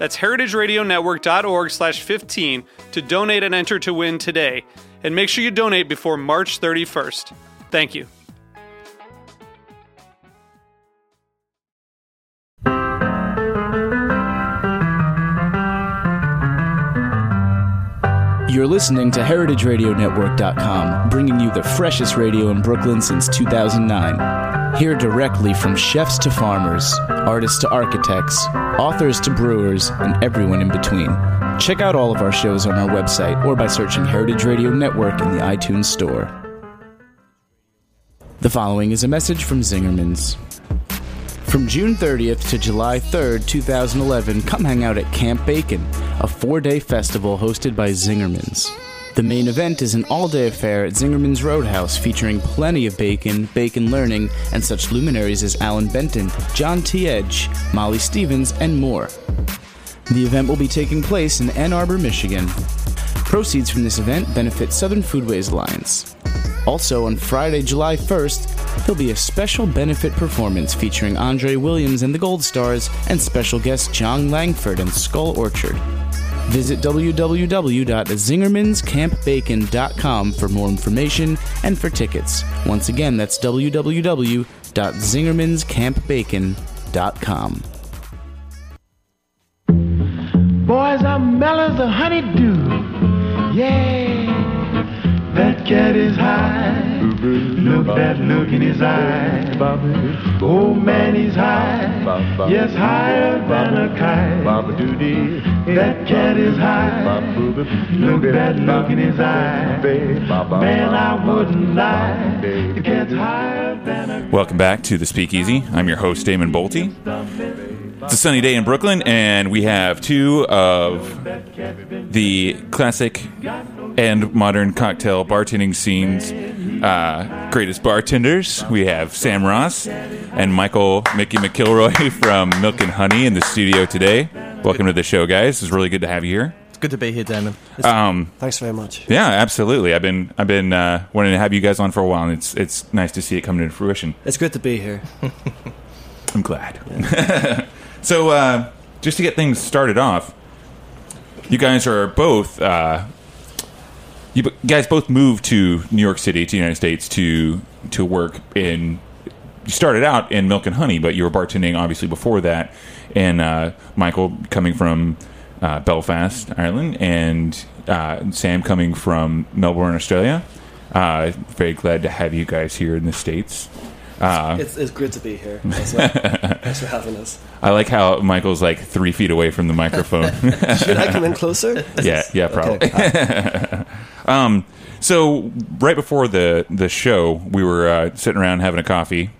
That's heritageradionetwork.org slash 15 to donate and enter to win today. And make sure you donate before March 31st. Thank you. You're listening to HeritageRadioNetwork.com, bringing you the freshest radio in Brooklyn since 2009. Hear directly from chefs to farmers, artists to architects, authors to brewers, and everyone in between. Check out all of our shows on our website or by searching Heritage Radio Network in the iTunes Store. The following is a message from Zingerman's. From June 30th to July 3rd, 2011, come hang out at Camp Bacon, a four day festival hosted by Zingerman's. The main event is an all day affair at Zingerman's Roadhouse featuring plenty of bacon, bacon learning, and such luminaries as Allan Benton, John T. Edge, Molly Stevens, and more. The event will be taking place in Ann Arbor, Michigan. Proceeds from this event benefit Southern Foodways Alliance. Also, on Friday, July 1st, there'll be a special benefit performance featuring Andre Williams and the Gold Stars and special guest Jon Langford and Skull Orchard. Visit www.zingermanscampbacon.com for more information and for tickets. Once again, that's www.zingermanscampbacon.com. Boys, I'm mellow as a honeydew. Yeah, that cat is high. Look that look in his eye. Oh man, he's high. Yes, higher than a kite. That cat is high. Look that look in his eye. Man, I wouldn't lie. The cat's higher than a Welcome back to the Speakeasy. I'm your host, Damon Boelte. It's a sunny day in Brooklyn, and we have two of the classic and modern cocktail bartending scene's uh, greatest bartenders. We have Sam Ross and Michael Mickey McIlroy from Milk and Honey in the studio today. Welcome to the show, guys. It's really good to have you here. It's good to be here, Damon. Um, Thanks very much. yeah, absolutely. I've been I've been uh, wanting to have you guys on for a while, and it's it's nice to see it coming to fruition. It's good to be here. I'm glad. so, uh, just to get things started off, you guys are both. Uh, you guys both moved to New York City, to the United States, to to work in. You started out in Milk and Honey, but you were bartending obviously before that. And uh, Michael coming from uh, Belfast, Ireland, and uh, Sam coming from Melbourne, Australia. Uh, very glad to have you guys here in the states. Uh, It's, it's good to be here. as well. Thanks for having us. I like how Michael's like three feet away from the microphone. Should I come in closer? yeah, yeah, probably. Okay. Um, so right before the the show, we were uh, sitting around having a coffee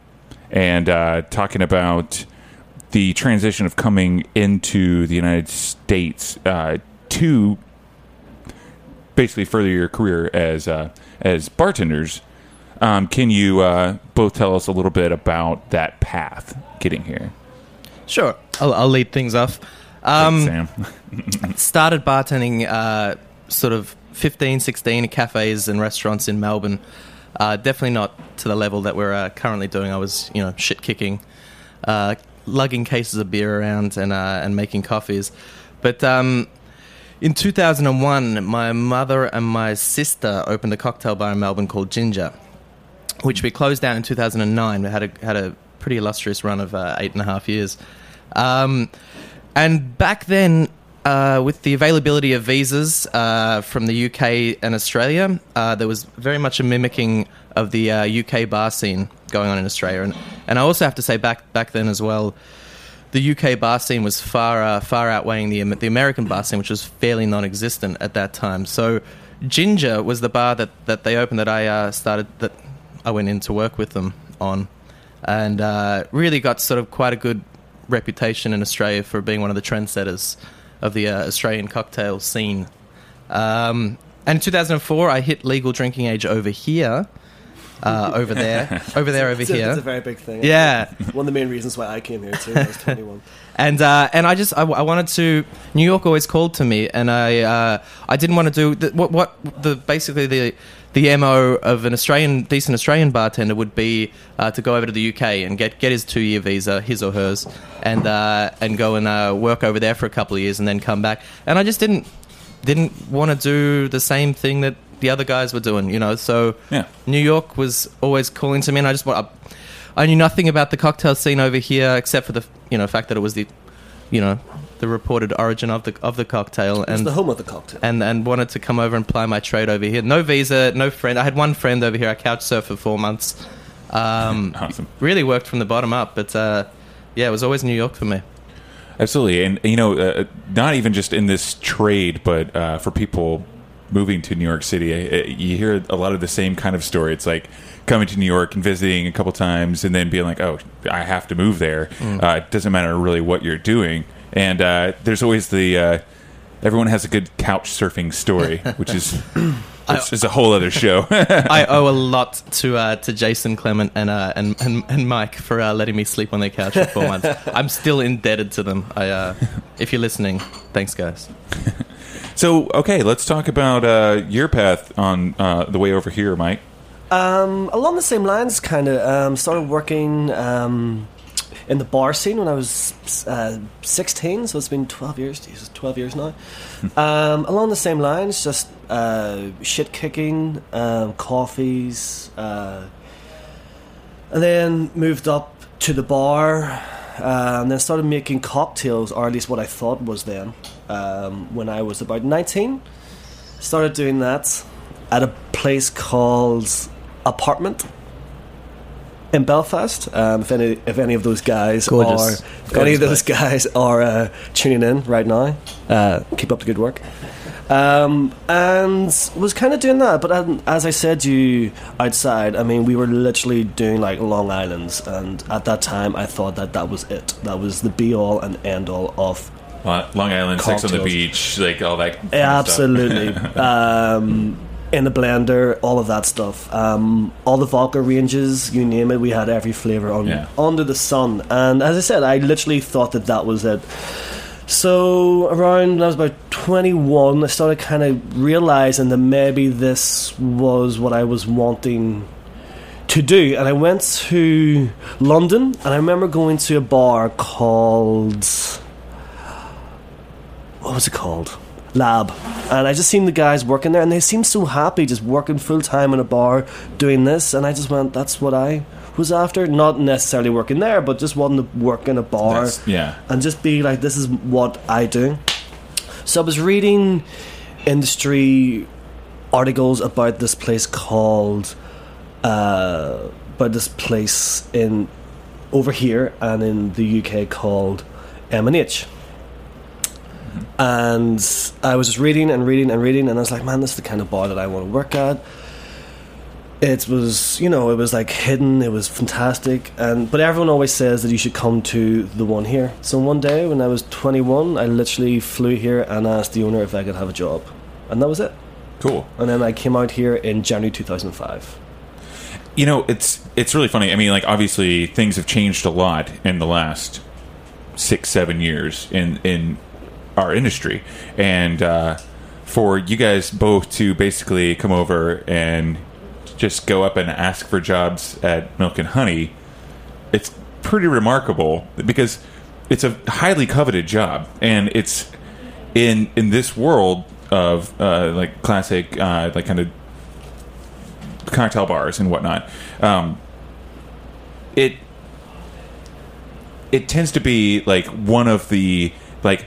and uh, talking about the transition of coming into the United States uh, to basically further your career as uh, as bartenders. Um, can you uh, both tell us a little bit about that path getting here? Sure, I'll, I'll lead things off. Um, Sam. started bartending uh, sort of 15, 16 cafes and restaurants in Melbourne. Uh, definitely not to the level that we're uh, currently doing. I was, you know, shit kicking, uh, lugging cases of beer around and uh, and making coffees. But um, in 2001, my mother and my sister opened a cocktail bar in Melbourne called Ginger, which we closed down in 2009. We had a had a pretty illustrious run of uh, eight and a half years. Um, and back then, uh, with the availability of visas uh, from the UK and Australia, uh, there was very much a mimicking of the uh, UK bar scene going on in Australia, and and I also have to say back back then as well, the UK bar scene was far uh, far outweighing the the American bar scene, which was fairly non-existent at that time. So, Ginger was the bar that, that they opened that I uh, started that I went in to work with them on, and uh, really got sort of quite a good reputation in Australia for being one of the trendsetters of the uh, Australian cocktail scene. Um, and in 2004, I hit legal drinking age over here, uh, over there, over there, over It's a, here. it's a very big thing. Yeah. One of the main reasons why I came here too. I was 21. and uh, and I just I, I wanted to New York always called to me and I uh, I didn't want to do the, what what the basically the the mo of an Australian decent Australian bartender would be uh, to go over to the UK and get get his two year visa his or hers and uh, and go and uh, work over there for a couple of years and then come back and I just didn't didn't want to do the same thing that the other guys were doing you know so Yeah. New York was always calling to me and I just I knew nothing about the cocktail scene over here except for the you know fact that it was the you know the reported origin of the of the cocktail It's and the home of the cocktail. and and wanted to come over and ply my trade over here. No visa, no friend. I had one friend over here. I couch surfed for four months. Um, Awesome. Really worked from the bottom up, but uh, yeah, it was always New York for me. Absolutely, and you know, uh, not even just in this trade, but uh, for people moving to New York City, uh, you hear a lot of the same kind of story. It's like coming to New York and visiting a couple times, and then being like, "Oh, I have to move there." Uh, it doesn't matter really what you're doing, and uh, there's always the uh, everyone has a good couch surfing story, which is which is a whole other show. I owe a lot to uh, to Jason Clement and uh, and, and and Mike for uh, letting me sleep on their couch for four months. I'm still indebted to them. I, uh, if you're listening, thanks, guys. so, okay, let's talk about uh, your path on uh, the way over here, Mike. Um, along the same lines, kind of um, started working um, in the bar scene when I was uh, 16, so it's been 12 years. Jesus, 12 years now. um, along the same lines, just uh, shit kicking, um, coffees, uh, and then moved up to the bar, uh, and then started making cocktails, or at least what I thought was then, um, when I was about 19. Started doing that at a place called Apartment in Belfast. Um, if any if any of those guys Gorgeous. are if any of those guys are uh, tuning in right now, uh, keep up the good work. Um, and was kind of doing that, but um, as I said to you outside, I mean, we were literally doing like Long Island's, and at that time, I thought that that was it. That was the be all and end all of Long Island, six on the Beach, like all that. kind of stuff. Absolutely. um, in the blender, all of that stuff. Um, all the vodka ranges, you name it, we had every flavor on Yeah. under the sun. And as I said, I literally thought that that was it. So around when I was about 21, I started kind of realizing that maybe this was what I was wanting to do. And I went to London, and I remember going to a bar called what was it called? Lab. And I just seen the guys working there, and they seemed so happy just working full time in a bar doing this. And I just went, that's what I was after. Not necessarily working there, but just wanting to work in a bar That's- yeah. and just be like, this is what I do. So I was reading industry articles about this place called, uh, about this place in over here and in the UK called M and H. And I was just reading and reading and reading, and I was like, man, this is the kind of bar that I want to work at. It was, you know, it was like hidden. It was fantastic, and but everyone always says that you should come to the one here. So one day when I was 21, I literally flew here and asked the owner if I could have a job, and that was it. Cool. And then I came out here in January 2005. You know, it's it's really funny. I mean, like obviously things have changed a lot in the last six, seven years in in our industry, and uh, for you guys both to basically come over and just go up and ask for jobs at Milk and Honey, it's pretty remarkable because it's a highly coveted job, and it's in in this world of uh, like classic, uh, like kind of cocktail bars and whatnot. Um, it it tends to be like one of the like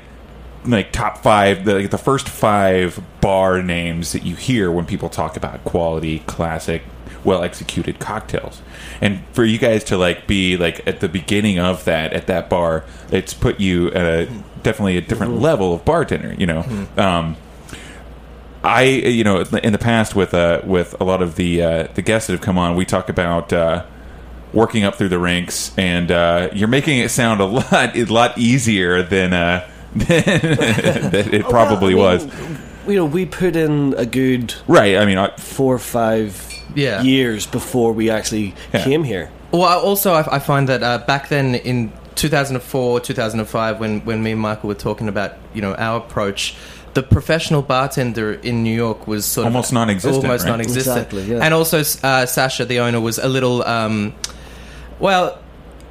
like top five, the, the first five bar names that you hear when people talk about quality, classic, well executed cocktails. And for you guys to like be like at the beginning of that at that bar, it's put you at a, definitely a different level of bartender. You know. Um, I, you know, in the past with uh, with a lot of the uh, the guests that have come on, we talk about uh, working up through the ranks, and uh, you're making it sound a lot a lot easier than uh, it probably Well, I mean, was. You know, we put in a good Right. I mean, I, four or five Yeah. years before we actually Yeah. came here. Well, also, I, I find that uh, back then in 2004, 2005, when, when me and Michael were talking about, you know, our approach, the professional bartender in New York was sort Almost of non-existent, almost right? non-existent. Exactly, yeah. And also, uh, Sasha, the owner, was a little, um, well,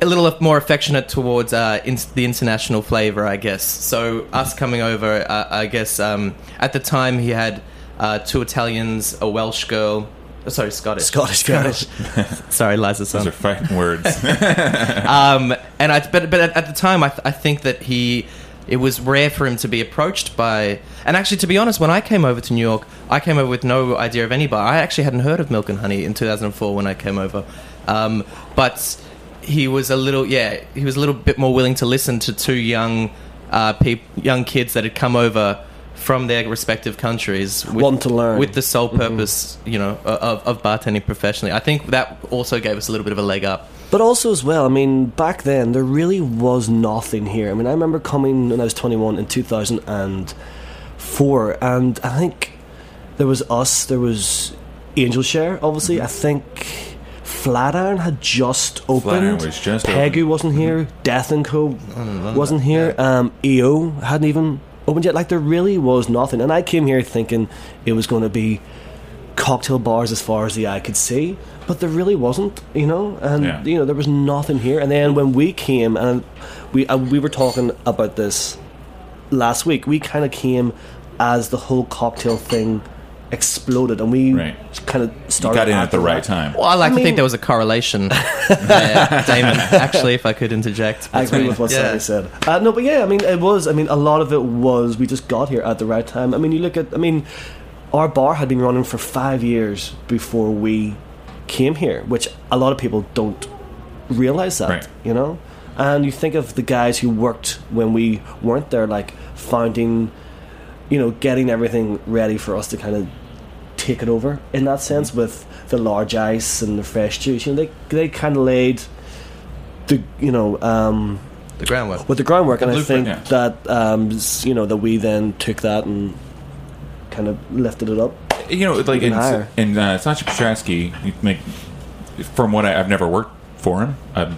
a little more affectionate towards uh, in- the international flavor, I guess. So us coming over, uh, I guess um, at the time he had uh, two Italians, a Welsh girl. oh, Sorry, Scottish. Scottish guys. Sorry, Liza. those are fighting words. Um, and I, but but at, at the time, I, th- I think that he, it was rare for him to be approached by. And actually, to be honest, when I came over to New York, I came over with no idea of any bar. I actually hadn't heard of Milk and Honey in 2004 when I came over, um, but he was a little, yeah, he was a little bit more willing to listen to two young, uh, peop- young kids that had come over from their respective countries, with, Want to learn. with the sole purpose, you know, of, of bartending professionally. I think that also gave us a little bit of a leg up. But also as well, I mean, back then there really was nothing here. I mean, I remember coming when I was 21 in 2004, and I think there was us, there was Angel Share, obviously. I think Flatiron had just opened. Was just Pegu opened. wasn't here. Death and Co. wasn't here. Um, EO hadn't even opened yet. Like there really was nothing, and I came here thinking it was going to be cocktail bars as far as the eye could see, but there really wasn't, you know. And Yeah. you know there was nothing here. And then when we came, and we uh, we were talking about this last week, we kind of came as the whole cocktail thing exploded, and we Right. kind of you started got in at the right that. time. Well, I like I to mean- think there was a correlation there, Damon. Actually, if I could interject. I agree with what yeah. Sally said. Uh, no, but yeah, I mean, it was. I mean, a lot of it was we just got here at the right time. I mean, you look at. I mean, our bar had been running for five years before we came here, which a lot of people don't realize that. Right. You know, and you think of the guys who worked when we weren't there, like founding, you know, getting everything ready for us to kind of take it over in that sense with the large ice and the fresh juice. You know, they they kind of laid the you know. Um, The groundwork. with the groundwork, and I think yeah. that um, you know that we then took that and kind of lifted it up. you know, like in, higher. in uh, Sasha Petraske, you make from what I, I've never worked for him. I've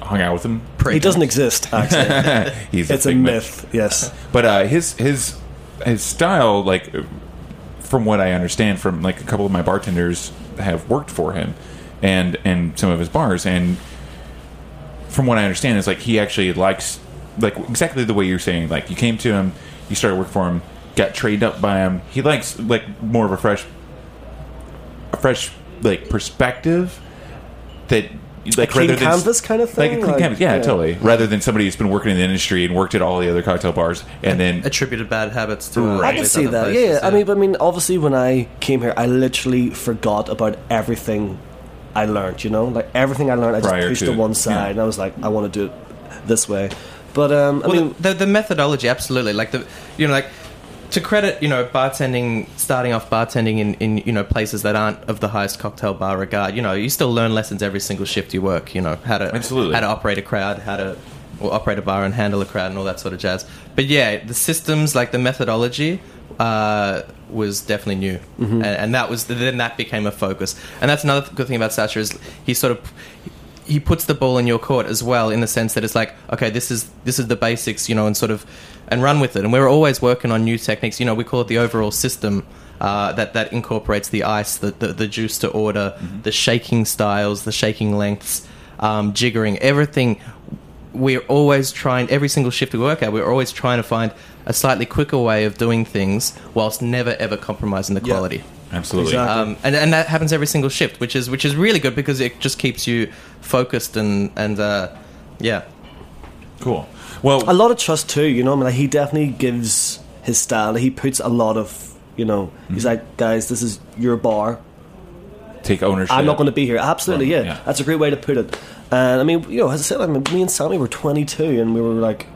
hung out with him. He doesn't exist. Actually, He's it's a big myth. Yes, But uh, his his his style, like from what I understand from like a couple of my bartenders have worked for him, and and some of his bars, and from what I understand is like he actually likes like exactly the way you're saying. Like you came to him, you started work for him, got trained up by him. He likes like more of a fresh, a fresh like perspective that. Like clean rather than- canvas kind of like a thing? clean Like, canvas, yeah, yeah. totally. Rather than somebody who's been working in the industry and worked at all the other cocktail bars, and then Attributed bad habits to. Uh, Right. I I can see that. places, yeah, I mean, but I mean, obviously, when I came here, I literally forgot about everything I learned. You know, like everything I learned, I just Prior pushed to- to one side, yeah. and I was like, I want to do it this way. But um, I Well, mean, the, the methodology, absolutely. Like the, you know, like to credit, you know, bartending, starting off bartending in, in you know places that aren't of the highest cocktail bar regard. You know, you still learn lessons every single shift you work. You know, how to Absolutely. how to operate a crowd, how to or operate a bar and handle a crowd and all that sort of jazz. But yeah, the systems, like the methodology. Uh, was definitely new, and, and that was then that became a focus. And that's another good thing about Sasha is he sort of he puts the ball in your court as well in the sense that it's like okay this is this is the basics you know and sort of and run with it. And we're always working on new techniques. You know we call it the overall system uh, that that incorporates the ice the, the, the juice to order the shaking styles the shaking lengths um, jiggering everything. We're always trying every single shift we work at we're always trying to find a slightly quicker way of doing things whilst never ever compromising the Yeah. Quality absolutely, Exactly. um, and and that happens every single shift, which is which is really good because it just keeps you focused and and uh, yeah. Cool. Well, a lot of trust too. You know, I mean, like, he definitely gives his style. He puts a lot of, you know, he's Mm-hmm. like, guys, this is your bar. take ownership. I'm not going to be here. Absolutely, Right, yeah. yeah. That's a great way to put it. And I mean, you know, as I said, I mean, me and Sammy were 22, and we were like,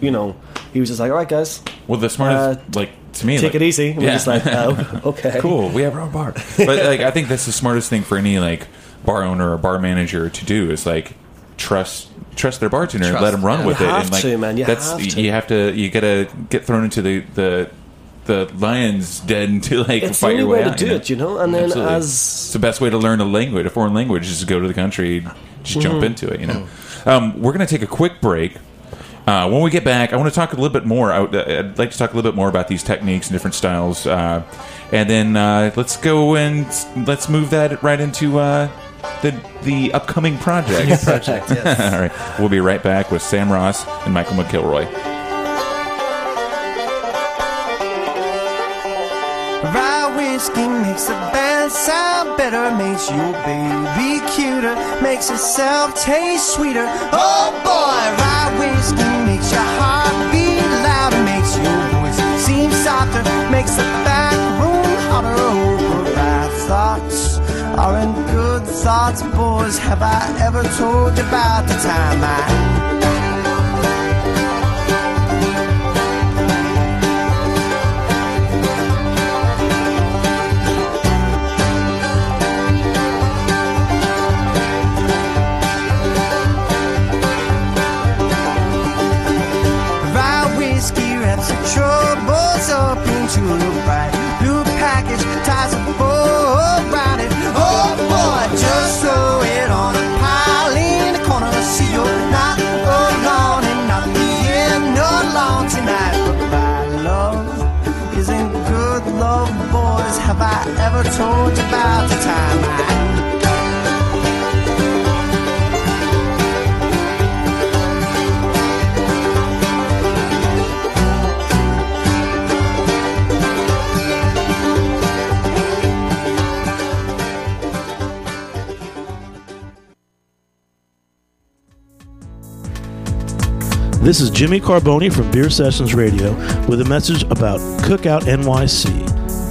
you know, he was just like, all right, guys, Well, the smartest, Uh, like to me, take like, it easy. Yeah. We're just like, oh, okay, cool. We have our own bar. but like, I think that's the smartest thing for any like bar owner or bar manager to do is like trust trust their bartender and let them run yeah. with You it. have and like to, man. You that's have to. you have to you gotta get thrown into the the the lion's den to like It's fight your way way to out, do you know? it, you know. And then Absolutely. as it's the best way to learn a language, a foreign language, is to go to the country, just jump Mm-hmm. into it. You know, um, we're going to take a quick break. Uh, when we get back, I want to talk a little bit more. I would, uh, I'd like to talk a little bit more about these techniques and different styles, uh, and then uh, let's go and let's move that right into uh, the the upcoming project. project. Yes. All right, we'll be right back with Sam Ross and Michael McIlroy. Rye whiskey makes the band sound better, makes your baby cuter, makes yourself taste sweeter. Oh boy, rye whiskey makes your heart beat louder, makes your voice seem softer, makes the back room hotter. But rye thoughts are in good thoughts, boys. Have I ever told you about the time I? I ever told about the time I? This is Jimmy Carbone from Beer Sessions Radio with a message about Cookout NYC.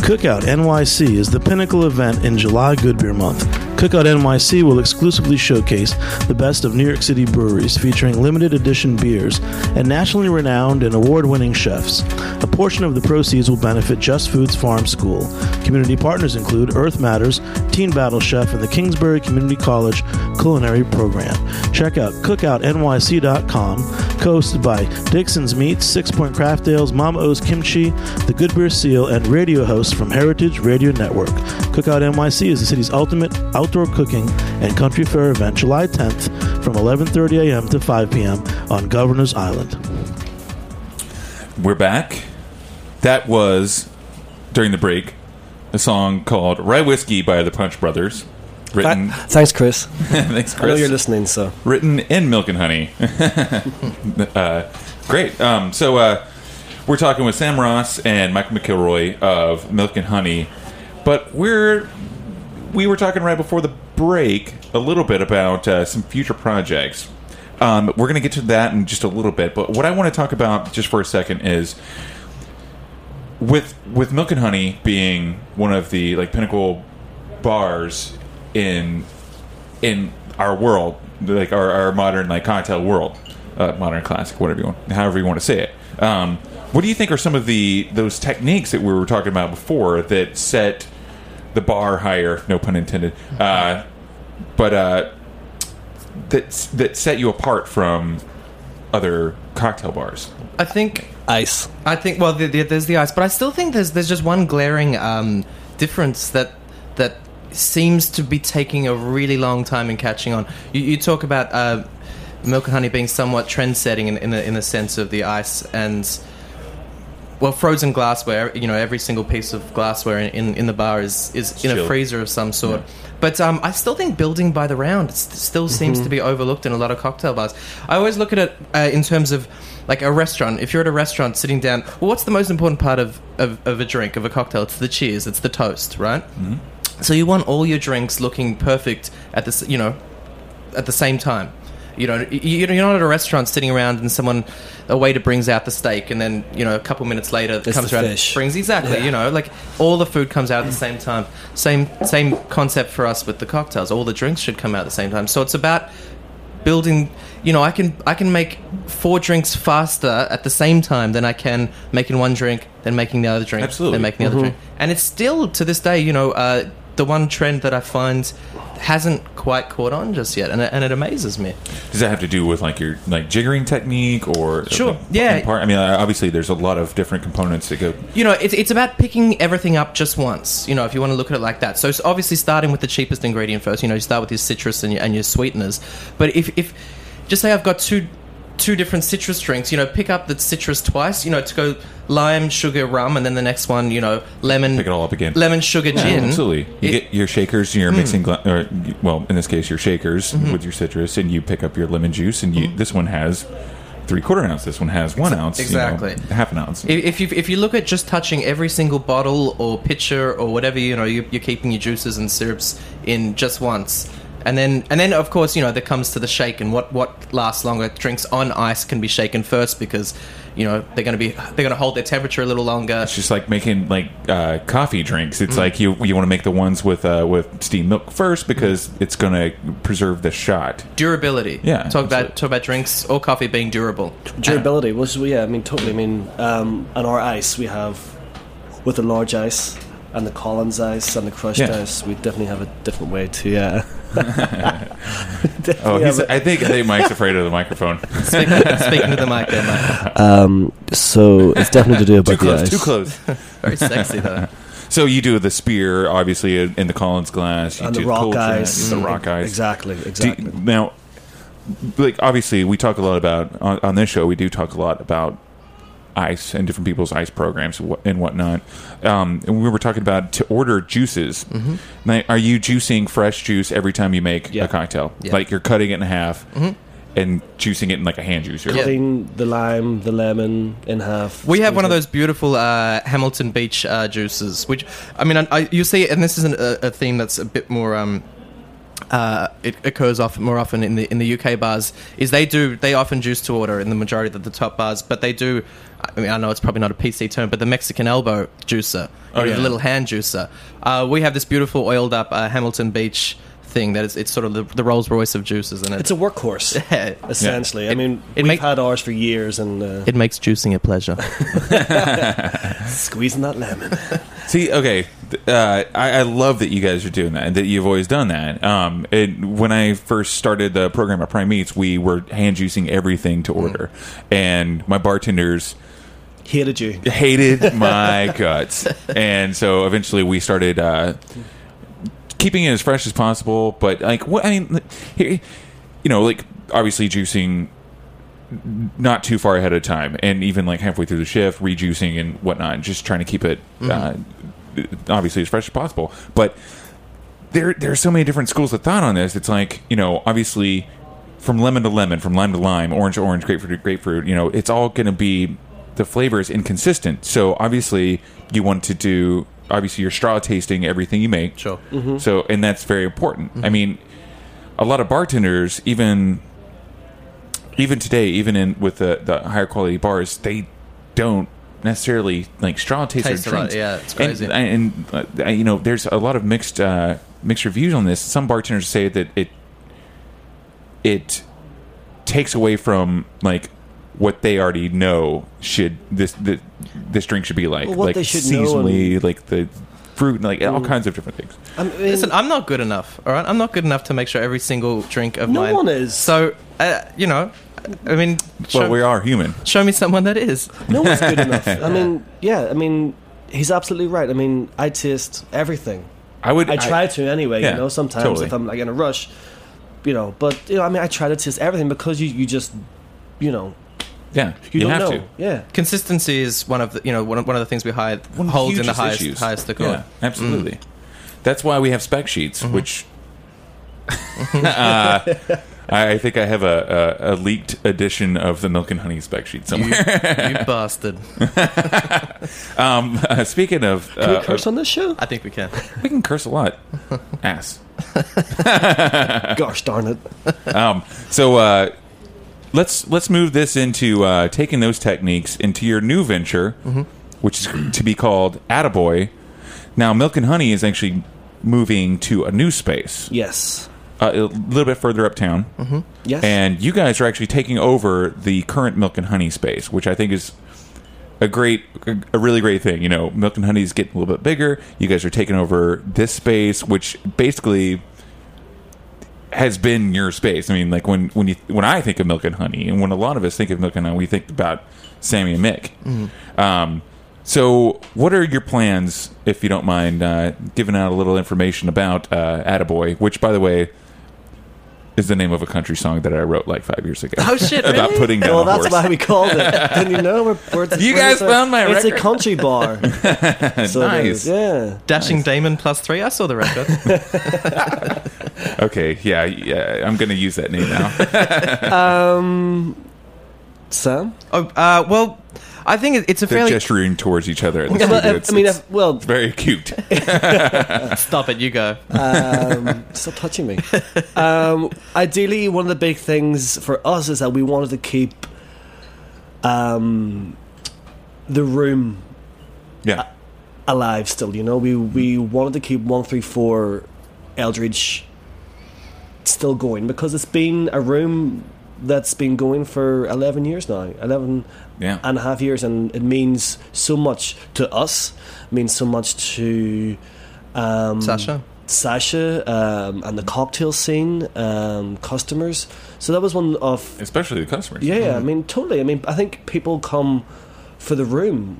Cookout NYC is the pinnacle event in July Good Beer Month. Cookout NYC will exclusively showcase the best of New York City breweries featuring limited edition beers and nationally renowned and award winning chefs. A portion of the proceeds will benefit Just Foods Farm School. Community partners include Earth Matters, Teen Battle Chef, and the Kingsborough Community College Culinary Program. Check out cookoutnyc.com, co-hosted by Dickson's Meats, Sixpoint Craft Ales, Mama O's Kimchi, The Good Beer Seal, and radio hosts from Heritage Radio Network. Cookout NYC is the city's ultimate outdoor cooking and country fair event July 10th from 11:30 a.m. to 5 p.m. on Governor's Island. We're back. That was during the break a song called "Rye Whiskey" by the Punch Brothers, written. Th- thanks, Chris. thanks, I know you're listening, so Written in Milk and Honey. uh, great. Um, so uh, we're talking with Sam Ross and Michael McIlroy of Milk and Honey, but we're we were talking right before the break a little bit about uh, some future projects. Um, we're going to get to that in just a little bit, but what I want to talk about just for a second is with with Milk and Honey being one of the like pinnacle bars in in our world, like our, our modern like cocktail world, uh, modern classic, whatever you want, however you want to say it. Um, what do you think are some of the those techniques that we were talking about before that set the bar higher? No pun intended. Uh, but uh, that that set you apart from other cocktail bars. I think ice. I think well, the, the, there's the ice, but I still think there's there's just one glaring um, difference that that seems to be taking a really long time in catching on. You, you talk about uh, milk and honey being somewhat trend-setting in in the, in the sense of the ice and. Well, frozen glassware. You know, every single piece of glassware in, in, in the bar is, is in a freezer of some sort. But um, I still think building by the round still seems to be overlooked in a lot of cocktail bars. I always look at it uh, in terms of like a restaurant. If you're at a restaurant sitting down, well, what's the most important part of, of, of a drink, of a cocktail? It's the cheers, it's the toast, right? So you want all your drinks looking perfect at the you know at the same time. You know, y- you- you're not at a restaurant sitting around and someone, a waiter brings out the steak, and then you know a couple minutes later It's comes around fish. brings exactly. You know, like all the food comes out at the same time. Same same concept for us with the cocktails. All the drinks should come out at the same time. So it's about building you know i can i can make four drinks faster at the same time than i can making one drink then making the other drink Absolutely. then making the other drink and it's still to this day you know uh, the one trend that i find hasn't quite caught on just yet and it, and it amazes me Does that have to do with like your like jiggering technique or Sure, like, yeah. Part, I mean, obviously, there's a lot of different components that go. you know, it's, it's about picking everything up just once, you know, if you want to look at it like that. So obviously starting with the cheapest ingredient first, you know, you start with your citrus and your, and your sweeteners. But if, if, just say I've got two, two different citrus drinks, you know, pick up the citrus twice, you know, to go lime, sugar, rum, and then the next one, you know, lemon. Pick it all up again. Lemon, sugar, Yeah, gin. absolutely. You It- get your shakers, your Hmm. mixing, gla- or well, in this case, your shakers Mm-hmm. with your citrus, and you pick up your lemon juice, and you this one has three quarter ounce, this one has one ounce, you know, exactly. half an ounce. If if you, if you look at just touching every single bottle or pitcher or whatever, you know, you're, you're keeping your juices and syrups in just once. And then, and then, of course, you know, that comes to the shake and what, what lasts longer. Drinks on ice can be shaken first because, you know, they're going to be they're going to hold their temperature a little longer. It's just like making like uh, coffee drinks. Mm. It's like you you want to make the ones with uh, with steamed milk first because it's going to preserve the shot. Durability. Yeah, Talk absolutely. about talk about drinks or coffee being durable. Durability, which yeah, I mean totally. I mean, um, on our ice we have with the large ice and the Collins ice and the crushed Yeah. ice, we definitely have a different way to yeah. Oh, he's, I think I think Mike's afraid of the microphone. Speaking, speaking to the mic there, Mike. Um, so it's definitely to do too about the close, ice. too close. Very sexy though. So you do the spear, obviously, in in the Collins glass. You And the do rock cold jet, ice. the rock ice. Exactly, exactly. you- now, like obviously, we talk a lot about on, on this show. We do talk a lot about ice and different people's ice programs and whatnot. Um, and we were talking about to order juices. Now, are you juicing fresh juice every time you make Yeah. a cocktail? Yeah. Like you're cutting it in half and juicing it in like a hand juicer. Yeah. The lime, the lemon in half. We have one of those beautiful uh, Hamilton Beach uh, juices, which I mean, I, I, you see, and this is an, a, a theme that's a bit more. Um, uh, it occurs often more often in the in the UK bars. Is they do they often juice to order in the majority of the top bars, but they do. I mean, I know it's probably not a PC term, but the Mexican elbow juicer, Oh, know, yeah. the little hand juicer. Uh, we have this beautiful oiled up uh, Hamilton Beach thing that is it's sort of the, the Rolls Royce of juices, and it, It's a workhorse, Yeah. essentially. I It- mean, it we've make- had ours for years, and uh, it makes juicing a pleasure. squeezing that lemon. See, okay, uh, I, I love that you guys are doing that and that you've always done that. Um, it, when I first started the program at Prime Meats, we were hand juicing everything to order, and my bartenders Hated you. hated my guts, and so eventually we started uh, keeping it as fresh as possible. But like, what I mean, here, you know, like obviously juicing not too far ahead of time, and even like halfway through the shift, rejuicing and whatnot, just trying to keep it uh, obviously as fresh as possible. But there, there are so many different schools of thought on this. It's like you know, obviously, from lemon to lemon, from lime to lime, orange to orange, grapefruit to grapefruit. You know, it's all going to be the flavor is inconsistent. So obviously, you want to do obviously you're straw tasting everything you make. Sure. So, and that's very important. I mean, a lot of bartenders, even even today, even in with the, the higher quality bars, they don't necessarily like straw taste, Taste a their lot, drinks. yeah, it's crazy. And, and uh, you know, there's a lot of mixed uh, mixed reviews on this. Some bartenders say that it it takes away from like what they already know should this this, this drink should be like, Well, like they should know seasonally, like the fruit, and like all kinds of different things. I mean, Listen, I'm not good enough. All right, I'm not good enough to make sure every single drink of No mine. one is. So, uh, you know, I mean, show, Well, we are human. show me someone that is. no one's good enough. I mean, yeah, I mean, he's absolutely right. I mean, I taste everything. I would. I try to anyway. yeah, you know, sometimes totally. if I'm like in a rush, you know. But you know, I mean, I try to taste everything because you, you just, you know, Yeah, you, don't have know. to. Yeah. Consistency is one of the you know one of, one of the things we hide, One hold in the highest issues. highest. Yeah, absolutely. That's why we have spec sheets, Mm-hmm. which uh, I think I have a, a, a leaked edition of the Milk and Honey spec sheet somewhere. you bastard. um, uh, speaking of, Can we uh, curse on this show? I think we can. we can curse a lot. Ass. Gosh darn it! Um, so uh, let's let's move this into uh, taking those techniques into your new venture, which is to be called Attaboy. Now, Milk and Honey is actually moving to a new space, Yes, uh, a little bit further uptown, yes. and you guys are actually taking over the current Milk and Honey space, which I think is a great, a really great thing. You know, Milk and Honey is getting a little bit bigger. You guys are taking over this space, which basically has been your space. I mean, like when when you when I think of Milk and Honey, and when a lot of us think of Milk and Honey, we think about Sammy and Mick. Um, so, what are your plans, if you don't mind uh, giving out a little information about uh, Attaboy, which, by the way, is the name of a country song that I wrote like five years ago. Oh, shit, about really? putting down well, a that's horse. why we called it. Didn't you know? We're, we're You we're- guys it's found my record. It's a country bar. so Nice. is, yeah. Dashing Damon plus three. I saw the record. Okay, yeah, yeah, I'm going to use that name now. Um, Sam. oh, uh, well, I think it's a They're fairly. gesturing towards each other. In the Yeah, uh, It's- I mean, it's uh, well, very cute. Stop it, you go. um, stop touching me. Um, ideally, one of the big things for us is that we wanted to keep um, the room Yeah, alive still. You know, we we wanted to keep one three four Eldridge still going because it's been a room that's been going for eleven years now. Eleven yeah. and a half years, and it means so much to us. Means so much to um, Sasha? Sasha, um, and the cocktail scene, um, customers. So that was one of Especially the customers. yeah, yeah. I mean, totally. I mean, I think people come for the room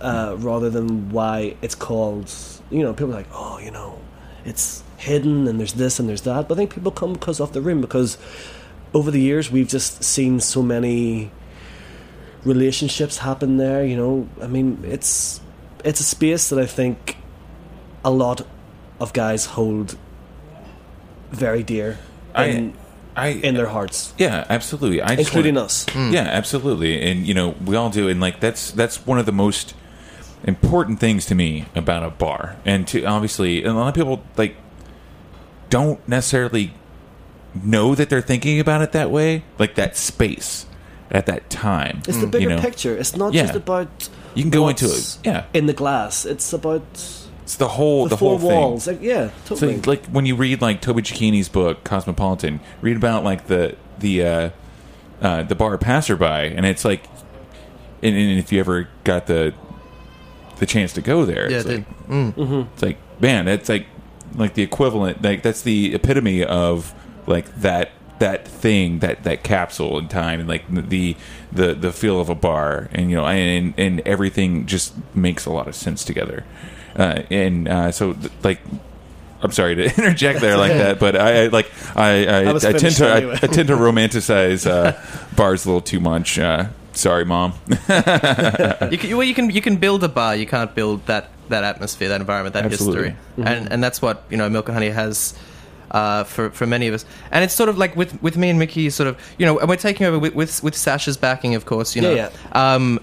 uh, rather than why it's called. You know, people are like, oh, you know, it's hidden and there's this and there's that. But I think people come because of the room because over the years we've just seen so many relationships happen there. You know, I mean, it's it's a space that I think a lot of guys hold very dear I, in, I, in their hearts, yeah, absolutely. I just including wanna- us. Hmm. Yeah, absolutely. And you know, we all do and like that's that's one of the most important things to me about a bar. And to obviously and a lot of people like don't necessarily know that they're thinking about it that way, like that space at that time. It's the bigger you know? picture. It's not Yeah. just about You can go into it. Yeah. in the glass. It's about It's the whole the, the, four whole thing. walls. Like, yeah, So totally. like when you read like Toby Cecchini's book Cosmopolitan, read about like the the uh, uh, the bar passerby, and it's like, and, and if you ever got the the chance to go there, Yeah, it's I like, did. Mm. it's like man, it's like like the equivalent, like that's the epitome of like that that thing that that capsule in time and like the the the feel of a bar and you know and and everything just makes a lot of sense together uh, and uh, so th- like I'm sorry to interject there like that, but I, I like I I, I I tend to I, anyway. I tend to romanticize uh, bars a little too much. Uh, sorry, mom. You can, well, you can you can build a bar. You can't build that that atmosphere, that environment, that Absolutely. history, and and that's what you know Milk and Honey has. Uh, for for many of us, and it's sort of like with with me and Mickey, sort of you know, and we're taking over with with, with Sasha's backing, of course, you know. Yeah, Um,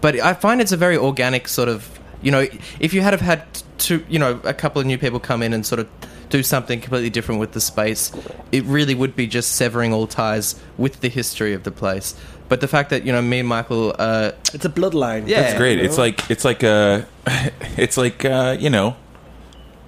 but I find it's a very organic sort of, you know, if you had have had to, you know, a couple of new people come in and sort of do something completely different with the space, it really would be just severing all ties with the history of the place. But the fact that you know me and Michael, uh, it's a bloodline. Yeah. That's great. you It's like it's like uh it's like uh, you know,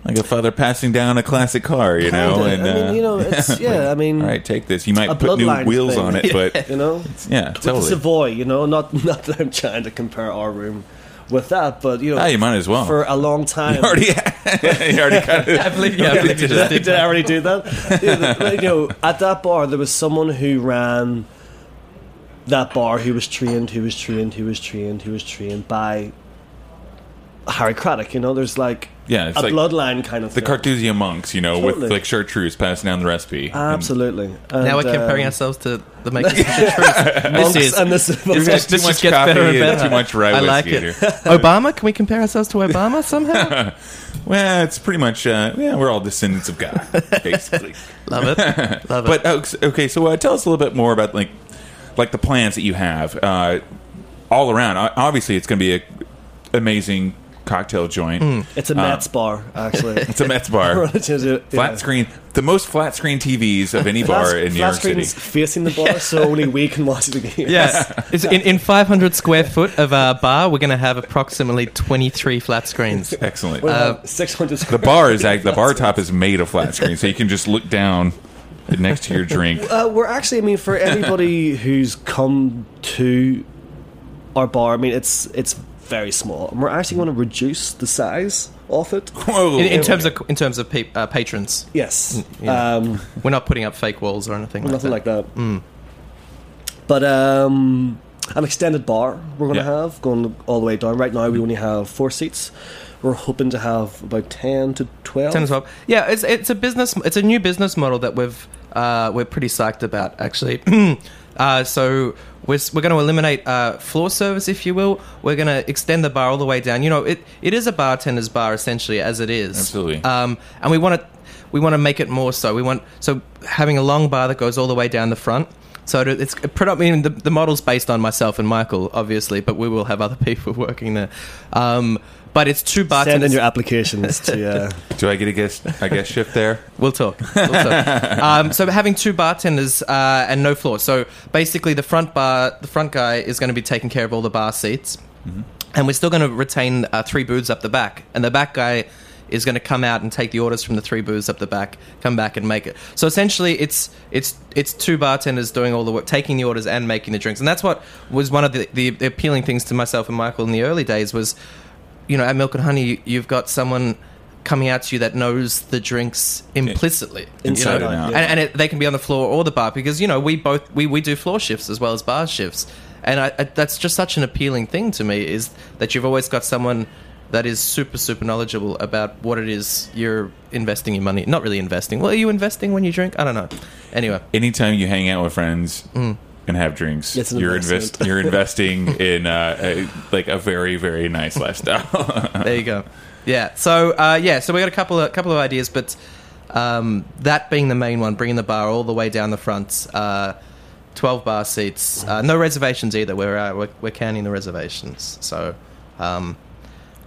like a father passing down a classic car, you know, Kinda. and I mean, uh, you know, it's yeah. I mean, all right, take this. You might put new wheels thing. on it, but you know, yeah, with the totally. Savoy. You know, not not that I'm trying to compare our room with that, but you know, Ah, you might as well. for a long time. you already, you already kind of. I believe, yeah, I believe you just did, did. I already do that? Yeah, the- you know, at that bar, there was someone who ran that bar who was trained, who was trained, who was trained, who was trained by Harry Craddock. You know, there's like Yeah, it's a like bloodline kind of thing. the thing. Carthusian monks, you know, with Totally. like chartreuse passing down the recipe. And Absolutely. Now we're comparing um, ourselves to the makers of chartreuse. monks this is and this. It's this just too this much just gets coffee better and and better. too much rye I like whiskey it. here. Obama? Can we compare ourselves to Obama somehow? Well, it's pretty much uh, yeah, we're all descendants of God, basically. Love it. Love it. but uh, okay, so uh, tell us a little bit more about like like the plans that you have uh, all around. O- Obviously, it's going to be a amazing cocktail joint. Hmm. It's a Mets bar, actually. It's a Mets bar, Yeah. flat screen, the most flat screen TVs of any bar in New York City. screens facing the bar, so only we can watch the game. yeah, it's in, in 500 square foot of our bar, we're going to have approximately 23 flat screens. Excellent. Well, 600 the bar is act- the bar top is made of flat screen, so you can just look down next to your drink. Uh, we're actually, I mean, for everybody who's come to our bar, I mean, it's it's very small. And we're actually going to reduce the size of it. Whoa! In, in terms of in terms of pa- uh, patrons, Yes. yeah. Um, we're not putting up fake walls or anything. like nothing that. like that. But um, an extended bar we're going to Yeah. have going all the way down. Right now, we only have four seats. We're hoping to have about 10 to 12. 10 as well. Yeah, it's it's a business. It's a new business model that we've uh, we're pretty psyched about actually. uh, so we're we're going to eliminate uh, floor service, if you will. We're going to extend the bar all the way down. You know, it it is a bartender's bar essentially as it is. Absolutely. Um, and we want to we want to make it more so. We want so having a long bar that goes all the way down the front. So it- it's predominantly the, the model's based on myself and Michael, obviously, but we will have other people working there. Um, but it's two Send bartenders. in your applications to. Uh, Do I get a guest a guest shift there? We'll talk. We'll talk. um, so having two bartenders uh, and no floor. So basically, the front bar, the front guy is going to be taking care of all the bar seats, and we're still going to retain uh, three booths up the back, and the back guy is going to come out and take the orders from the three booths up the back, come back and make it. So essentially, it's it's it's two bartenders doing all the work, taking the orders and making the drinks, and that's what was one of the, the, the appealing things to myself and Michael in the early days was, you know, at Milk and Honey, you've got someone coming out to you that knows the drinks implicitly you know? and, yeah. and it, they can be on the floor or the bar because you know we both we, we do floor shifts as well as bar shifts and I, I, that's just such an appealing thing to me is that you've always got someone that is super super knowledgeable about what it is you're investing your money not really investing well are you investing when you drink i don't know anyway Anytime you hang out with friends Mm. And have drinks, It's an you're invest you're investing in uh, a, like a very very nice lifestyle. there you go. Yeah. So uh, yeah. So we got a couple of couple of ideas, but um, that being the main one, bringing the bar all the way down the front. Uh, Twelve bar seats, uh, no reservations either. We're, uh, we're we're counting the reservations. So, um,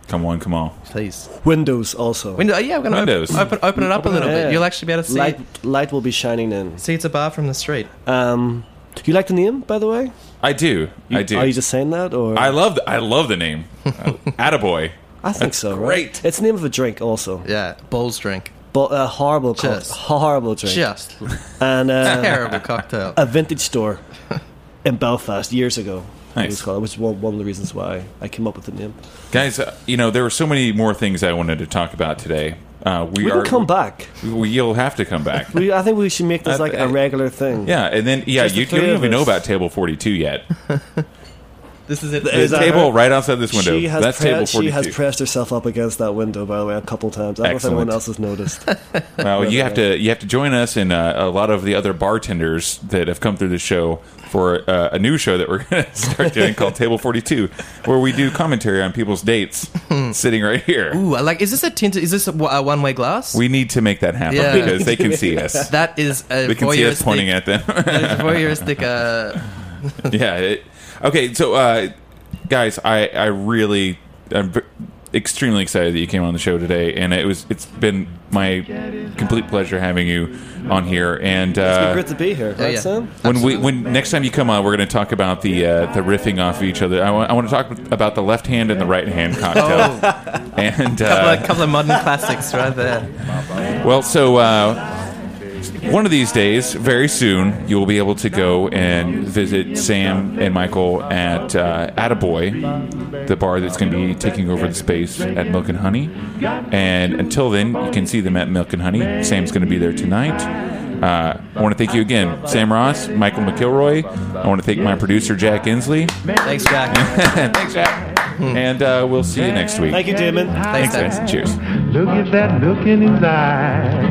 come on, come on. please, windows also. window. Yeah, we're gonna Windows. Open, open open it up a little Yeah. bit. You'll actually be able to see light, light will be shining in. see it's a bar from the street. Um, do you like the name, by the way? I do, I do. Are you just saying that, or I love the, I love the name, uh, Attaboy. I think That's so. great. Right? It's the name of a drink, also, Yeah, balls drink. but a horrible, co- Just- horrible drink, Just and uh, terrible cocktail. a vintage store in Belfast years ago. Nice. It was called, which is one, one of the reasons why I came up with the name. Guys, uh, you know there were so many more things I wanted to talk about today. Uh, we, We are can come back. We, you'll have to come back. We, I think we should make this I- like a regular thing. yeah, and then yeah, Just the you don't even know about table forty two yet. This is it. The Is that table her? right outside this window. She has, That's pre- table she has pressed herself up against that window, by the way, a couple times. I don't Excellent. know if anyone else has noticed. Well, you have to you have to join us and uh, a lot of the other bartenders that have come through the show for uh, a new show that we're going to start doing called Table Forty Two, where we do commentary on people's dates, sitting right here. Ooh, I like. Is this a tinted? Is this a, a one way glass? We need to make that happen Yeah. because they can see us. that is a They can see us pointing at them. voyeuristic. Uh, yeah. It, okay, so uh, guys, I I really I'm v- extremely excited that you came on the show today, and it was it's been my complete pleasure having you on here. And It's been uh, great to be here, right, yeah. Sam? when we when next time you come on, we're going to talk about the uh, the riffing off of each other. I want, I want to talk about the left hand and the right hand cocktail. oh, And couple, uh, of, couple of modern classics right there. well, so uh, one of these days, very soon, you will be able to go and visit Sam and Michael at uh, Attaboy, the bar that's going to be taking over the space at Milk and Honey. And until then, you can see them at Milk and Honey. Sam's going to be there tonight. Uh, I want to thank you again, Sam Ross, Michael McIlroy. I want to thank my producer, Jack Insley. Thanks, Jack. Thanks, Jack. And uh, we'll see you next week. Thank you, Damon. Thanks, Thanks, Jack. guys. Cheers. Look at that look in his eye.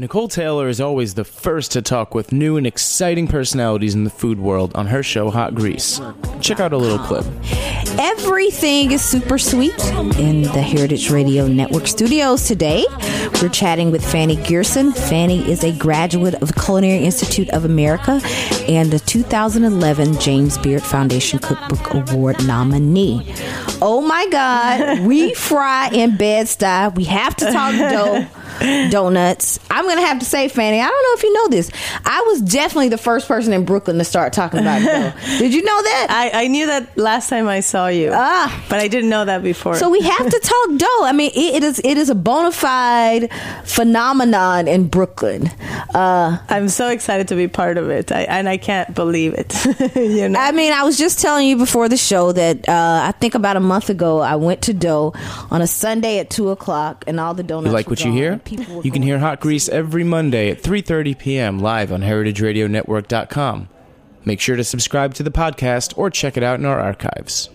Nicole Taylor is always the first to talk with new and exciting personalities in the food world on her show Hot Grease. Check out a little clip. Everything is super sweet in the Heritage Radio Network studios today. We're chatting with Fany Gerson. Fany is a graduate of the Culinary Institute of America and the 2011 James Beard Foundation Cookbook Award nominee. Oh my God, we fry in bed style. We have to talk dough. Donuts. I'm gonna have to say, Fany. I don't know if you know this. I was definitely the first person in Brooklyn to start talking about dough. Did you know that? I, I knew that last time I saw you, Ah. but I didn't know that before. So we have to talk dough. I mean, it, it is it is a bona fide phenomenon in Brooklyn. Uh, I'm so excited to be part of it, I, and I can't believe it. you know, I mean, I was just telling you before the show that uh, I think about a month ago I went to Dough on a Sunday at two o'clock, and all the donuts. You like were what you hear? People were You can hear Hot Grease every Monday at 3:30 p.m. live on heritageradionetwork.com. Make sure to subscribe to the podcast or check it out in our archives.